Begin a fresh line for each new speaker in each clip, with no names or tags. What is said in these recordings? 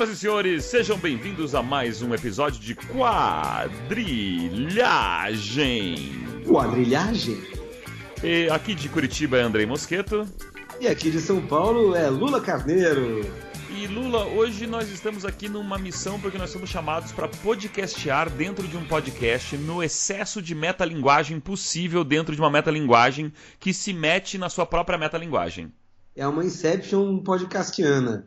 Senhoras e senhores, sejam bem-vindos a mais um episódio de Quadrilhagem.
Quadrilhagem?
E aqui de Curitiba é Andrei Mosqueto.
E aqui de São Paulo é Lula Carneiro.
E Lula, hoje nós estamos aqui numa missão porque nós somos chamados para podcastear dentro de um podcast no excesso de metalinguagem possível dentro de uma metalinguagem que se mete na sua própria metalinguagem.
É uma Inception podcastiana.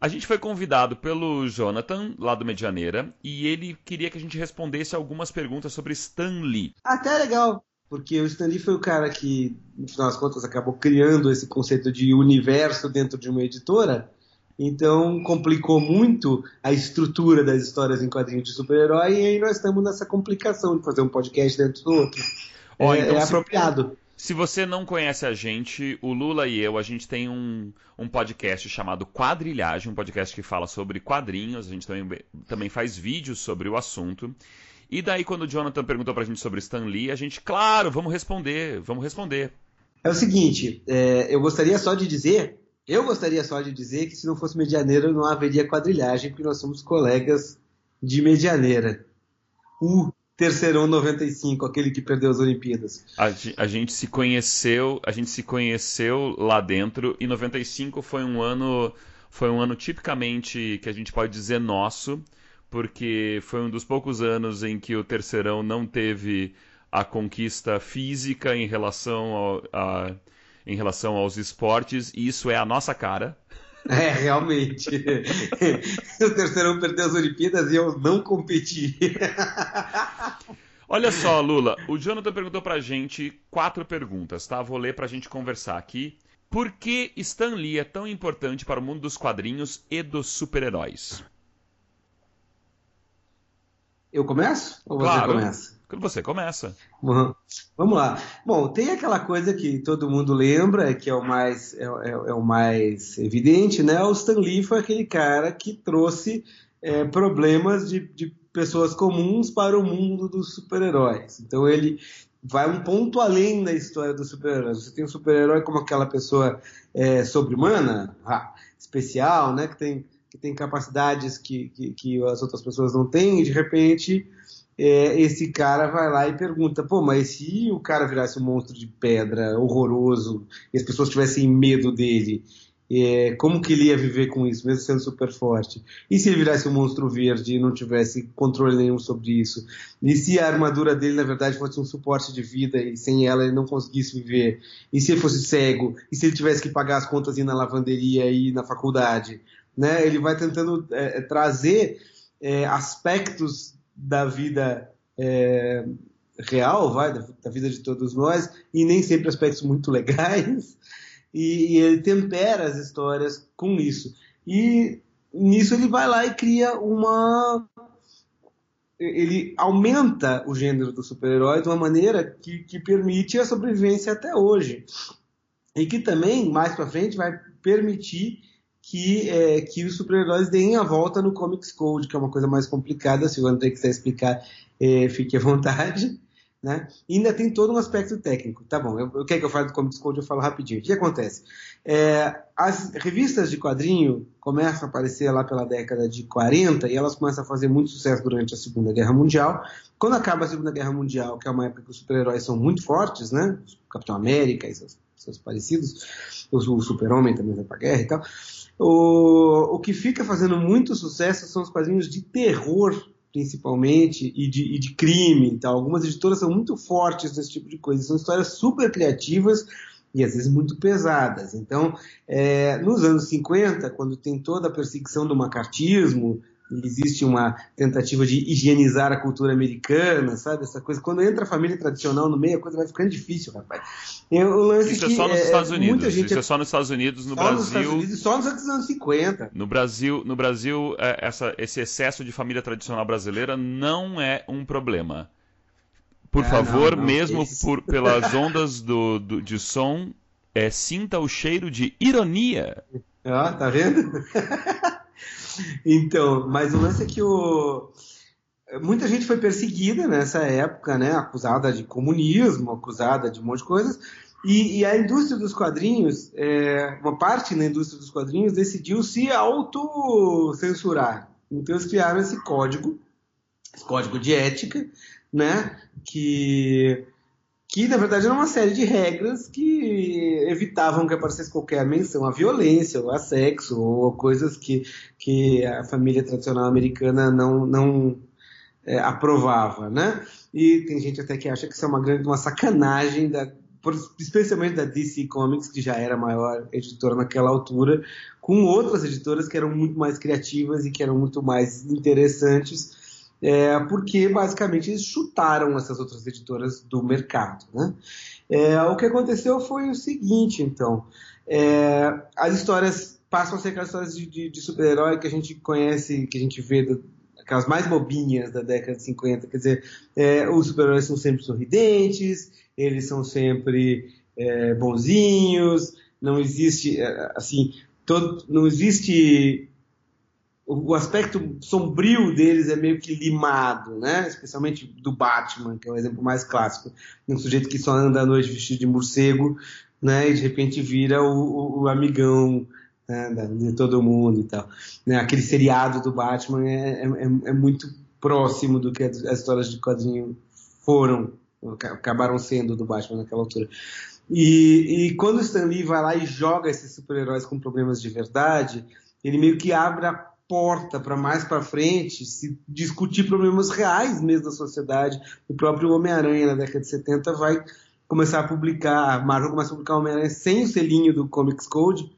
A gente foi convidado pelo Jonathan, lá do Medianeira, e ele queria que a gente respondesse algumas perguntas sobre Stan Lee.
Até legal, porque o Stan Lee foi o cara que, no final das contas, acabou criando esse conceito de universo dentro de uma editora. Então complicou muito a estrutura das histórias em quadrinhos de super-herói, e aí nós estamos nessa complicação de fazer um podcast dentro do outro.
Ó,
é,
então
é
se-
apropriado.
Se você não conhece a gente, o Lula e eu, a gente tem um, um podcast chamado Quadrilhagem, um podcast que fala sobre quadrinhos, a gente também, também faz vídeos sobre o assunto. E daí, quando o Jonathan perguntou pra gente sobre Stan Lee, a gente, claro, vamos responder, vamos responder.
É o seguinte, é, eu gostaria só de dizer, eu gostaria só de dizer que se não fosse Medianeira não haveria quadrilhagem, porque nós somos colegas de Medianeira. O Terceirão 95, aquele que perdeu as Olimpíadas.
A, a gente se conheceu, a gente se conheceu lá dentro e 95 foi um ano foi um ano tipicamente que a gente pode dizer nosso, porque foi um dos poucos anos em que o Terceirão não teve a conquista física em relação ao, a- em relação aos esportes, e isso é a nossa cara.
É, realmente. o Terceirão perdeu as Olimpíadas e eu não competi.
Olha só, Lula, o Jonathan perguntou pra gente quatro perguntas, tá? Vou ler pra gente conversar aqui. Por que Stan Lee é tão importante para o mundo dos quadrinhos e dos super-heróis?
Eu começo? Ou você
Claro.
começa?
Você começa.
Uhum. Vamos lá. Bom, tem aquela coisa que todo mundo lembra, que é o mais, é, é- é o mais evidente, né? O Stan Lee foi aquele cara que trouxe é, problemas de, de pessoas comuns para o mundo dos super-heróis. Então ele vai um ponto além da história dos super-heróis. Você tem um super-herói como aquela pessoa é, sobre-humana, ah, especial, né? Que tem, que tem capacidades que, que, que as outras pessoas não têm, e de repente é, esse cara vai lá e pergunta, pô, mas se o cara virasse um monstro de pedra horroroso e as pessoas tivessem medo dele, é, como que ele ia viver com isso, mesmo sendo super forte? E se ele virasse um monstro verde e não tivesse controle nenhum sobre isso? E se a armadura dele, na verdade, fosse um suporte de vida e sem ela ele não conseguisse viver? E se ele fosse cego? E se ele tivesse que pagar as contas e ir na lavanderia e na faculdade? Né? Ele vai tentando é, trazer é, aspectos da vida é, real, vai, da, da vida de todos nós, e nem sempre aspectos muito legais, e, e ele tempera as histórias com isso. E nisso ele vai lá e cria uma. Ele aumenta o gênero do super-herói de uma maneira que, que permite a sobrevivência até hoje. E que também, mais pra frente, vai permitir que, é, que os super-heróis deem a volta no Comics Code, que é uma coisa mais complicada. Se o André quiser explicar, é, fique à vontade. Né? Ainda tem todo um aspecto técnico. Tá bom, eu, eu quero que eu fale do Comics Code, eu falo rapidinho. O que acontece? É, as revistas de quadrinho começam a aparecer lá pela década de 40 e elas começam a fazer muito sucesso durante a Segunda Guerra Mundial. Quando acaba a Segunda Guerra Mundial, que é uma época que os super-heróis são muito fortes, né? O Capitão América e seus, seus parecidos, o, o Super-Homem também vai pra guerra e tal. O, o que fica fazendo muito sucesso são os quadrinhos de terror, principalmente, e de, e de crime tal. Algumas editoras são muito fortes nesse tipo de coisa. São histórias super criativas e às vezes muito pesadas. Então, é, nos anos 50, quando tem toda a perseguição do macartismo, existe uma tentativa de higienizar a cultura americana, sabe? Essa coisa. Quando entra a família tradicional no meio, a coisa vai ficando difícil, rapaz. E lance
Isso é só nos Estados Unidos.
Muita gente
Isso é só nos Estados Unidos, no
só nos Estados
Brasil.
Unidos, só nos anos 50.
No Brasil, no Brasil é, essa- esse excesso de família tradicional brasileira não é um problema. Por
Ah,
favor,
não, não,
mesmo por, pelas ondas do, do- de som, é, sinta o cheiro de ironia.
Ó, tá vendo? então, mas o lance é que o... muita gente foi perseguida nessa época, né? Acusada de comunismo, acusada de um monte de coisas. E, e, a indústria dos quadrinhos, é, uma parte da indústria dos quadrinhos decidiu se autocensurar. Então eles criaram esse código, esse código de ética, né? Que, que na verdade era uma série de regras que evitavam que aparecesse qualquer menção à violência, ou a sexo, ou coisas que, que a família tradicional americana não, não é, aprovava, né? E tem gente até que acha que isso é uma grande uma sacanagem da, especialmente da DC Comics, que já era a maior editora naquela altura, com outras editoras que eram muito mais criativas e que eram muito mais interessantes, é, porque basicamente eles chutaram essas outras editoras do mercado. Né? É, o que aconteceu foi o seguinte, então, é, as histórias passam a ser aquelas histórias de, de, de super-herói que a gente conhece, que a gente vê do, aquelas mais bobinhas da década de 50, quer dizer, é, os super-heróis são sempre sorridentes, eles são sempre é, bonzinhos, não existe, é, assim, todo, não existe o aspecto sombrio deles é meio que limado, né? Especialmente do Batman, que é o exemplo mais clássico. Um sujeito que só anda à noite vestido de morcego, né? E de repente vira o, o, o amigão né? de todo mundo e tal. Né? Aquele seriado do Batman é, é, é, muito próximo do que as histórias de quadrinho foram acabaram sendo do Batman naquela altura. E, e quando o Stan Lee vai lá e joga esses super-heróis com problemas de verdade, ele meio que abre a porta para mais para frente se discutir problemas reais mesmo da sociedade. O próprio Homem-Aranha na década de 70 vai começar a publicar, Marvel começa a publicar Homem-Aranha sem o selinho do Comics Code,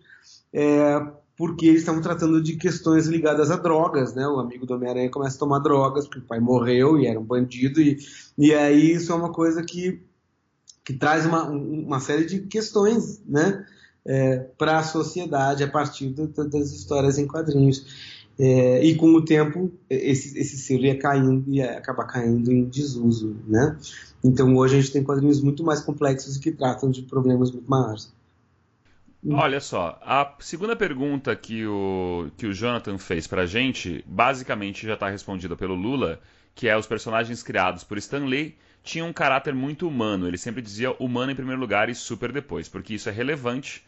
é, porque eles estavam tratando de questões ligadas a drogas, né? O amigo do Homem-Aranha começa a tomar drogas, porque o pai morreu e era um bandido, e, e aí isso é uma coisa que, que traz uma, uma série de questões, né? É, para a sociedade a partir do, das histórias em quadrinhos. É, e com o tempo, esse, esse selo ia caindo e ia acabar caindo em desuso, né? Então hoje a gente tem quadrinhos muito mais complexos que tratam de problemas muito maiores.
Olha só, a segunda pergunta que o, que o Jonathan fez pra gente, basicamente já está respondida pelo Lula, que é os personagens criados por Stan Lee tinham um caráter muito humano. Ele sempre dizia humano em primeiro lugar e super depois, porque isso é relevante.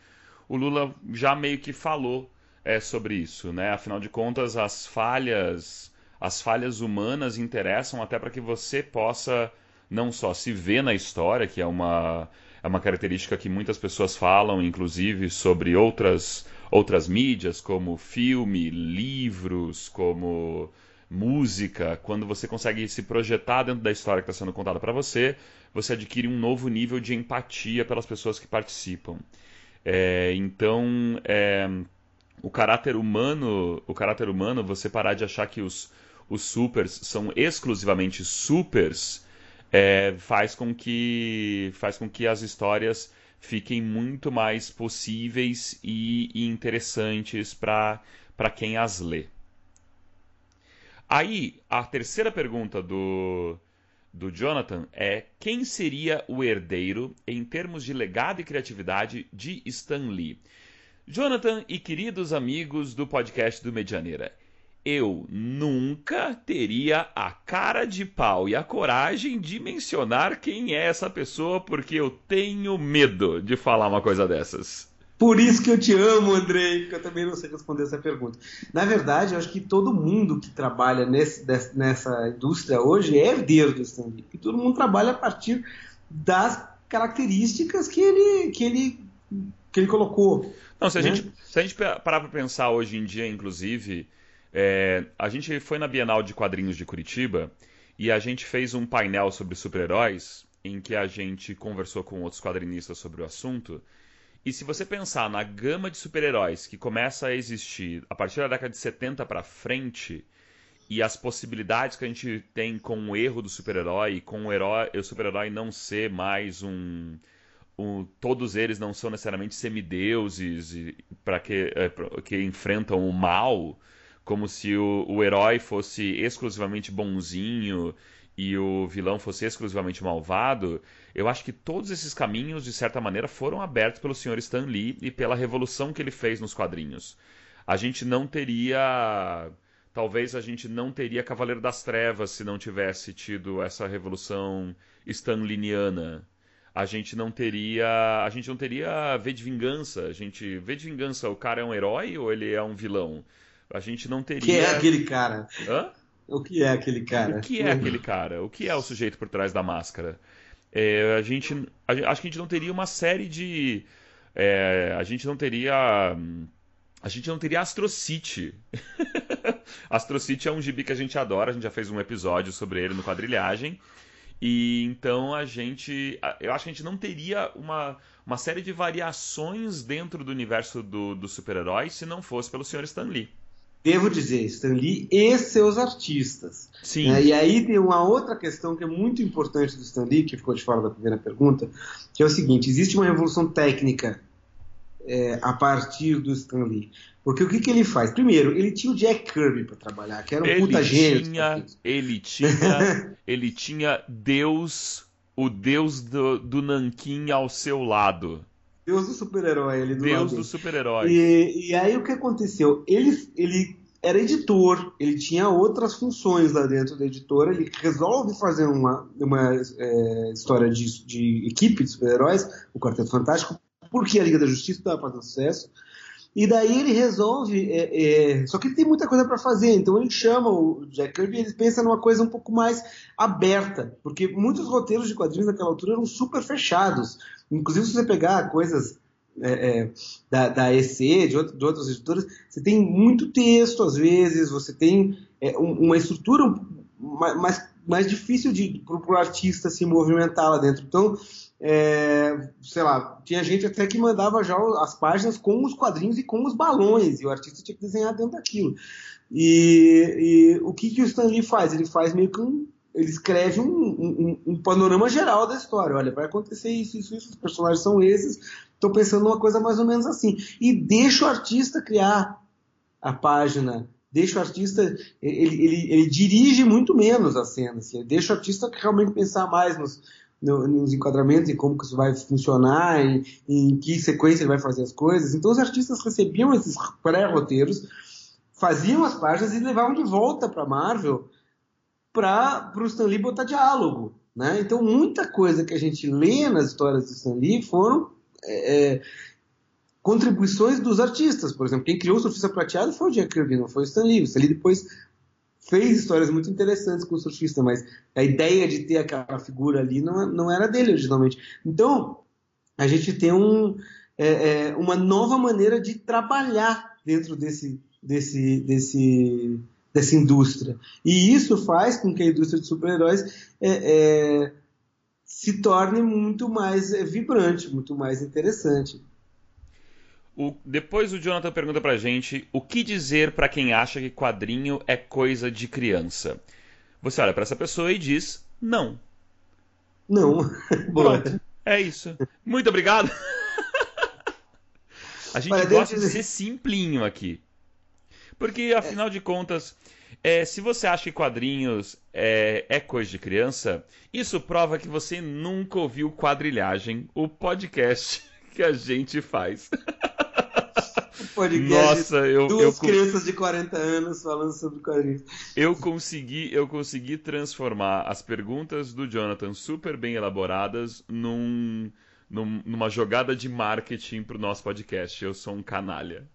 O Lula já meio que falou é, sobre isso, né? Afinal de contas, as falhas, as falhas humanas interessam até para que você possa não só se ver na história, que é uma é uma característica que muitas pessoas falam, inclusive, sobre outras, outras mídias, como filme, livros, como música. Quando você consegue se projetar dentro da história que está sendo contada para você, você adquire um novo nível de empatia pelas pessoas que participam. É, então, é, o caráter humano, o caráter humano, você parar de achar que os, os supers são exclusivamente supers é, faz com que faz com que as histórias fiquem muito mais possíveis e, e interessantes para quem as lê. Aí, a terceira pergunta do, do Jonathan é: quem seria o herdeiro em termos de legado e criatividade de Stan Lee? Jonathan e queridos amigos do podcast do Medianeira, eu nunca teria a cara de pau e a coragem de mencionar quem é essa pessoa, porque eu tenho medo de falar uma coisa dessas.
Por isso que eu te amo, Andrei, porque eu também não sei responder essa pergunta. Na verdade, eu acho que todo mundo que trabalha nesse, nessa indústria hoje é herdeiro do Stanley. E todo mundo trabalha a partir das características que ele, que ele, que ele colocou.
Não, se a, né? gente, se a gente parar para pensar hoje em dia, inclusive, é, a gente foi na Bienal de Quadrinhos de Curitiba e a gente fez um painel sobre super-heróis em que a gente conversou com outros quadrinistas sobre o assunto. E se você pensar na gama de super-heróis que começa a existir a partir da década de 70 para frente e as possibilidades que a gente tem com o erro do super-herói, com o, herói, o super-herói não ser mais um, um, todos eles não são necessariamente semideuses para que, é, que enfrentam o mal como se o, o herói fosse exclusivamente bonzinho e o vilão fosse exclusivamente malvado, eu acho que todos esses caminhos, de certa maneira, foram abertos pelo Sr. Stan Lee e pela revolução que ele fez nos quadrinhos. A gente não teria. Talvez a gente não teria Cavaleiro das Trevas se não tivesse tido essa revolução stanliniana. A gente não teria. A gente não teria V de Vingança. A gente. V de Vingança, o cara é um herói ou ele é um vilão? A gente não teria.
Quem é aquele cara?
Hã?
O que é aquele cara?
O que é aquele cara? O que é o sujeito por trás da máscara? É, a gente. A, acho que a gente não teria uma série de. É, a gente não teria. A gente não teria Astro City. Astro City é um gibi que a gente adora, a gente já fez um episódio sobre ele no quadrilhagem. E então a gente. Eu acho que a gente não teria uma, uma série de variações dentro do universo dos do super-heróis se não fosse pelo Sr. Stan Lee.
Devo dizer, Stan Lee e seus artistas.
Sim.
É, e aí tem uma outra questão que é muito importante do Stan Lee, que ficou de fora da primeira pergunta, que é o seguinte: existe uma revolução técnica é, a partir do Stan Lee. Porque o que, que ele faz? Primeiro, ele tinha o Jack Kirby para trabalhar, que era um
ele
puta gênio.
Tinha, ele tinha, ele tinha Deus, o Deus do, do Nanquim ao seu lado.
Deus do super-herói, ele do
Deus
lado.
do super-herói.
E, e aí o que aconteceu? Ele, ele era editor, ele tinha outras funções lá dentro da editora, ele resolve fazer uma, uma é, história de, de equipe de super-heróis, o Quarteto Fantástico, porque a Liga da Justiça estava fazendo sucesso. E daí ele resolve. É, é, só que ele tem muita coisa para fazer, então ele chama o Jack Kirby e ele pensa numa coisa um pouco mais aberta, porque muitos roteiros de quadrinhos naquela altura eram super fechados. Inclusive, se você pegar coisas é, é da, da EC, de, outro, de, outras editoras, você tem muito texto às vezes, você tem é, uma estrutura mais, mais difícil para o artista se movimentar lá dentro. Então, é, sei lá, tinha gente até que mandava já as páginas com os quadrinhos e com os balões, e o artista tinha que desenhar dentro daquilo. E, e o que, que o Stan Lee faz? Ele faz meio que um. Ele escreve um, um, um, panorama geral da história. Olha, vai acontecer isso, isso, isso, os personagens são esses. Estou pensando numa coisa mais ou menos assim. E deixa o artista criar a página, deixa o artista, ele, ele, ele dirige muito menos a cena, assim, deixa o artista realmente pensar mais nos, nos enquadramentos e como que isso vai funcionar, e, em que sequência ele vai fazer as coisas. Então os artistas recebiam esses pré-roteiros, faziam as páginas e levavam de volta para Marvel para o Stan Lee botar diálogo. Né? Então muita coisa que a gente lê nas histórias do Stan Lee foram é, é contribuições dos artistas. Por exemplo, quem criou o Surfista Prateado foi o Jack Kirby, não foi o Stan Lee. O Stan Lee depois fez histórias muito interessantes com o surfista, mas a ideia de ter aquela figura ali não, não era dele originalmente. Então, a gente tem um, é, é, uma nova maneira de trabalhar dentro desse, desse, desse, dessa indústria. E isso faz com que a indústria de super-heróis é, é se torne muito mais é, vibrante, muito mais interessante.
O, depois o Jonathan pergunta pra gente o que dizer para quem acha que quadrinho é coisa de criança. Você olha para essa pessoa e diz não.
Não.
Pronto. É isso. Muito obrigado. A gente Olha, gosta de ser simplinho aqui. Porque, afinal é. de contas, é, se você acha que quadrinhos é, é, coisa de criança, isso prova que você nunca ouviu Quadrilhagem, o podcast que a gente faz.
Podcast.
Nossa, eu.
Duas
eu,
crianças de 40 anos falando sobre quadrinhos.
Eu consegui, eu consegui transformar as perguntas do Jonathan super bem elaboradas num, num numa jogada de marketing pro nosso podcast. Eu sou um canalha.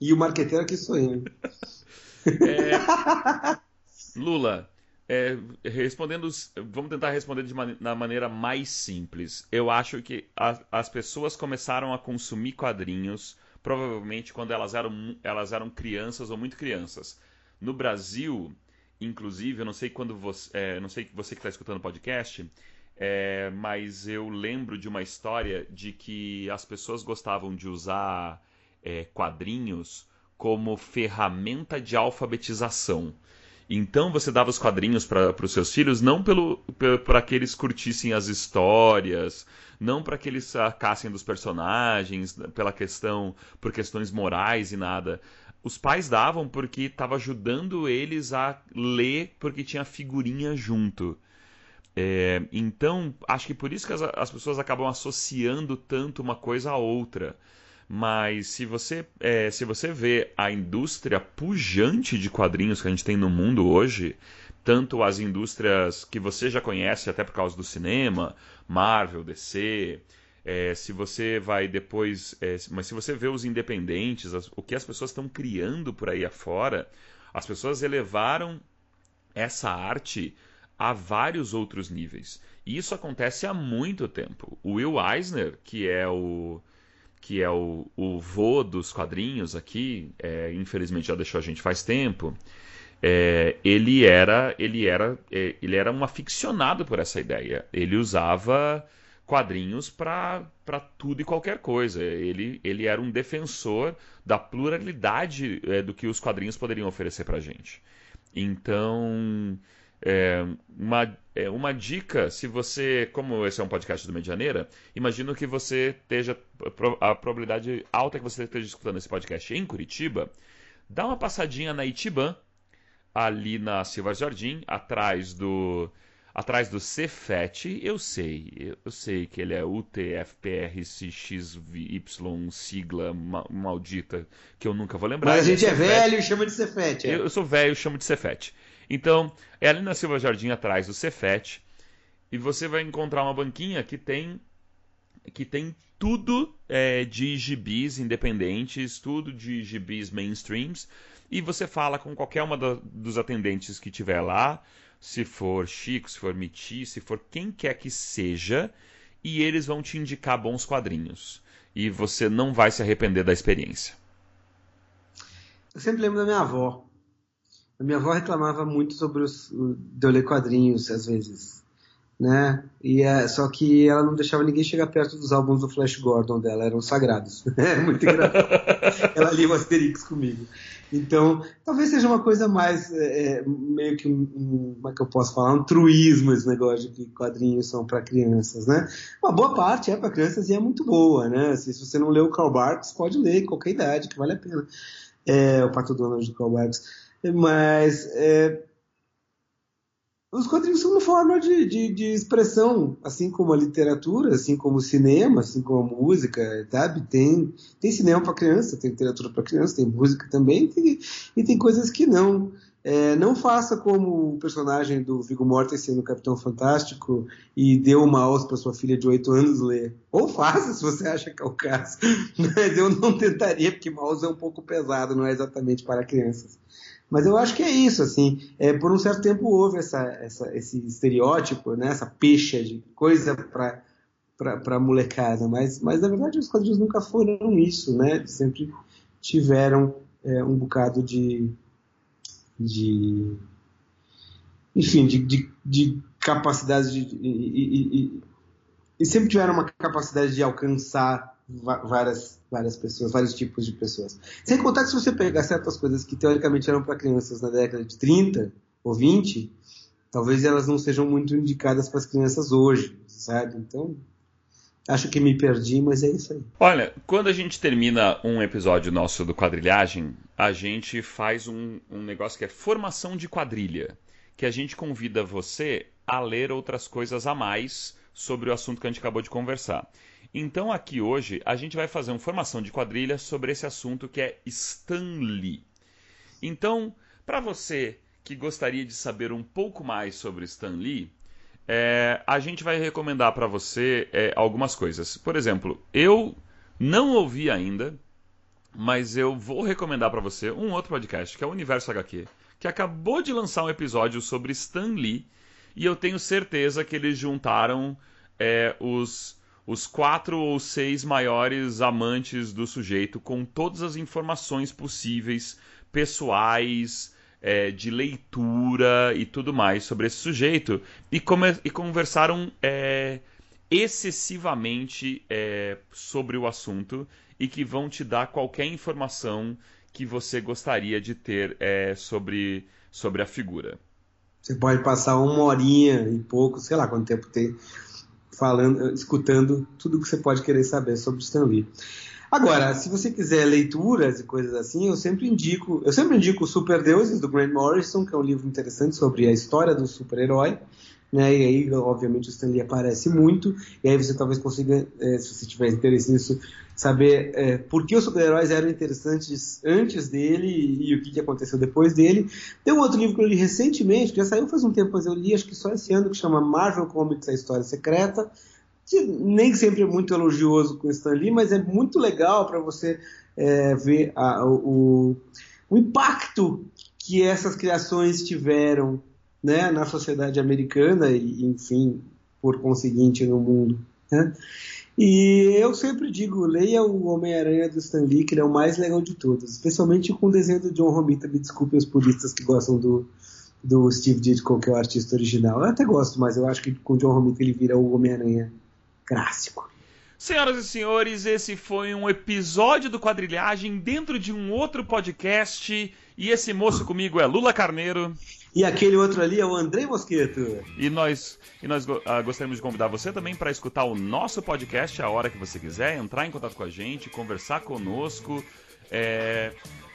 E o marqueteiro aqui sou eu.
é... Lula, é, respondendo, vamos tentar responder de man na maneira mais simples. Eu acho que a, as pessoas começaram a consumir quadrinhos provavelmente quando elas eram, elas eram crianças ou muito crianças. No Brasil, inclusive, eu não sei quando você, é, não sei você que está escutando o podcast, é, mas eu lembro de uma história de que as pessoas gostavam de usar é, quadrinhos como ferramenta de alfabetização. Então você dava os quadrinhos para os seus filhos não para que eles curtissem as histórias, não para que eles sacassem dos personagens, pela questão por questões morais e nada. Os pais davam porque estava ajudando eles a ler porque tinha figurinha junto. É, então, acho que por isso que as, as pessoas acabam associando tanto uma coisa a outra. Mas se você, é, se você vê a indústria pujante de quadrinhos que a gente tem no mundo hoje, tanto as indústrias que você já conhece até por causa do cinema, Marvel, DC, é, se você vai depois. É, mas se você vê os independentes, as, o que as pessoas estão criando por aí afora, as pessoas elevaram essa arte a vários outros níveis. E isso acontece há muito tempo. O Will Eisner, que é o que é o, o vô dos quadrinhos aqui, é, infelizmente já deixou a gente faz tempo. É, ele era ele era é, ele era um aficionado por essa ideia. Ele usava quadrinhos para tudo e qualquer coisa. Ele, ele era um defensor da pluralidade é, do que os quadrinhos poderiam oferecer para gente. Então, é, uma, é, uma dica, se você, como esse é um podcast do Medianeira, imagino que você esteja, a probabilidade alta que você esteja escutando esse podcast em Curitiba, dá uma passadinha na Itiban, ali na Silva Jardim, atrás do atrás do Cefet, eu sei, eu sei que ele é UTFPRCXY, sigla ma maldita, que eu nunca vou lembrar.
Mas a gente é, é velho e chama de Cefet.
É. Eu, eu, sou velho e chamo de Cefet. Então, é ali na Silva Jardim, atrás do Cefet, e você vai encontrar uma banquinha que tem que tem tudo é, de gibis independentes, tudo de gibis mainstreams, e você fala com qualquer uma dos atendentes que tiver lá, se for Chico, se for Miti, se for quem quer que seja, e eles vão te indicar bons quadrinhos. E você não vai se arrepender da experiência.
Eu sempre lembro da minha avó. A minha avó reclamava muito sobre os, de eu ler quadrinhos, às vezes. Né? E é, só que ela não deixava ninguém chegar perto dos álbuns do Flash Gordon dela, eram sagrados. É muito engraçado. ela lia o Asterix comigo. Então, talvez seja uma coisa mais, é, é, meio que um, como é que eu posso falar, um truísmo esse negócio de que quadrinhos são para crianças, né? Uma boa parte é para crianças e é muito boa, né? Se, se, você não leu o Karl Barks, pode ler em qualquer idade, que vale a pena. É, o Pato Donald de Karl Barks. Mas, é, os quadrinhos são uma forma de, de, de, expressão, assim como a literatura, assim como o cinema, assim como a música, sabe? Tem, tem cinema para criança, tem literatura para criança, tem música também, tem, e tem coisas que não. É, não faça como o personagem do Viggo Mortensen no Capitão Fantástico e dê o mouse para sua filha de 8 anos ler. Ou faça, se você acha que é o caso. Mas eu não tentaria, porque mouse é um pouco pesado, não é exatamente para crianças. Mas eu acho que é isso, assim. É, por um certo tempo houve essa, essa, esse estereótipo, né, essa pecha de coisa para para molecada, mas, mas na verdade os quadrinhos nunca foram isso, né? Sempre tiveram é, um bocado de, de enfim, de, de, de capacidade de, e, e, e, e sempre tiveram uma capacidade de alcançar várias, várias pessoas, vários tipos de pessoas. Sem contar que se você pegar certas coisas que teoricamente eram para crianças na década de 30 ou 20, talvez elas não sejam muito indicadas para as crianças hoje, sabe? Então, acho que me perdi, mas é isso aí.
Olha, quando a gente termina um episódio nosso do Quadrilhagem, a gente faz um, um negócio que é formação de quadrilha, que a gente convida você a ler outras coisas a mais sobre o assunto que a gente acabou de conversar. Então aqui hoje a gente vai fazer uma formação de quadrilha sobre esse assunto que é Stan Lee. Então, para você que gostaria de saber um pouco mais sobre Stan Lee, é, a gente vai recomendar para você é, algumas coisas. Por exemplo, eu não ouvi ainda, mas eu vou recomendar para você um outro podcast, que é o Universo HQ, que acabou de lançar um episódio sobre Stan Lee, e eu tenho certeza que eles juntaram é, os os quatro ou seis maiores amantes do sujeito com todas as informações possíveis, pessoais, é, de leitura e tudo mais sobre esse sujeito e, e conversaram é, excessivamente é, sobre o assunto e que vão te dar qualquer informação que você gostaria de ter é, sobre, sobre a figura.
Você pode passar uma horinha e pouco, sei lá quanto tempo tem, falando, escutando tudo que você pode querer saber sobre Stan Lee. Agora, se você quiser leituras e coisas assim, eu sempre indico, eu sempre indico Super Deuses do Grant Morrison, que é um livro interessante sobre a história do super-herói, né? E aí, obviamente, o Stanley aparece muito, e aí você talvez consiga, é, se você tiver interesse nisso, saber é, por que os super-heróis eram interessantes antes dele e, e o que, que, aconteceu depois dele. Tem um outro livro que eu li recentemente, que já saiu faz um tempo, mas eu li acho que só esse ano, que chama Marvel Comics A História Secreta, que nem sempre é muito elogioso com o Stan Lee, mas é muito legal para você é, ver a, o, o impacto que essas criações tiveram né, na sociedade americana e, enfim, por conseguinte, no mundo. Né? E eu sempre digo, leia o Homem-Aranha do Stan Lee, que ele é o mais legal de todos, especialmente com o desenho do John Romita. Me desculpem os puristas que gostam do, do Steve Ditko, que é o artista original. Eu até gosto, mas eu acho que com o John Romita ele vira o Homem-Aranha clássico.
Senhoras e senhores, esse foi um episódio do Quadrilhagem dentro de um outro podcast. E esse moço comigo é Lula Carneiro.
E aquele outro ali é o André Mosqueto.
E nós, e nós uh, gostaríamos de convidar você também para escutar o nosso podcast a hora que você quiser, entrar em contato com a gente, conversar conosco. É,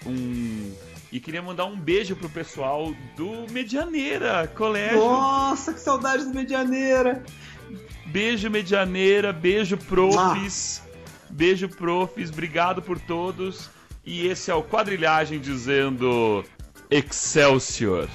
um, e queria mandar um beijo pro pessoal do Medianeira Colégio.
Nossa, que saudade do Medianeira!
Beijo, Medianeira, beijo, profs. Ah. Beijo, profs, obrigado por todos. E esse é o Quadrilhagem dizendo Excelsior.